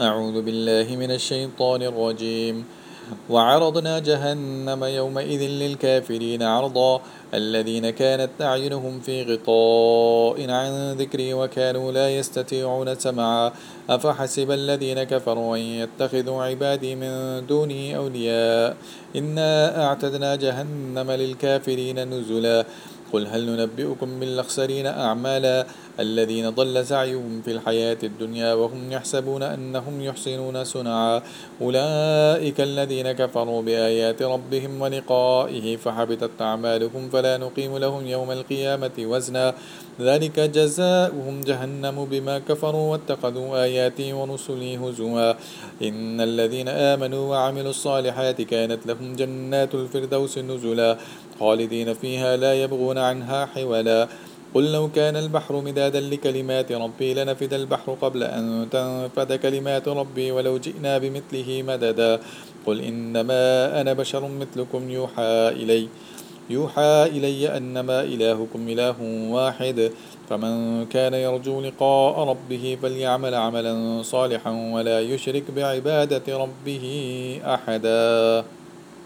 أعوذ بالله من الشيطان الرجيم. وعرضنا جهنم يومئذ للكافرين عرضا الذين كانت أعينهم في غطاء عن ذكري وكانوا لا يستطيعون سمعا. أفحسب الذين كفروا أن يتخذوا عبادي من دوني أولياء؟ إنا أعتدنا جهنم للكافرين نزلا. قل هل ننبئكم بالأخسرين أعمالا الذين ضل سعيهم في الحياة الدنيا وهم يحسبون أنهم يحسنون صنعا أولئك الذين كفروا بآيات ربهم ولقائه فحبطت أعمالهم فلا نقيم لهم يوم القيامة وزنا ذلك جزاؤهم جهنم بما كفروا واتخذوا آياتي ورسلي هزوا إن الذين آمنوا وعملوا الصالحات كانت لهم جنات الفردوس نزلا خالدين فيها لا يبغون عنها حولا. قل لو كان البحر مدادا لكلمات ربي لنفد البحر قبل أن تنفد كلمات ربي ولو جئنا بمثله مددا. قل إنما أنا بشر مثلكم يوحى إلي. يوحى إلي أنما إلهكم إله واحد. فمن كان يرجو لقاء ربه فليعمل عملا صالحا ولا يشرك بعبادة ربه أحدا.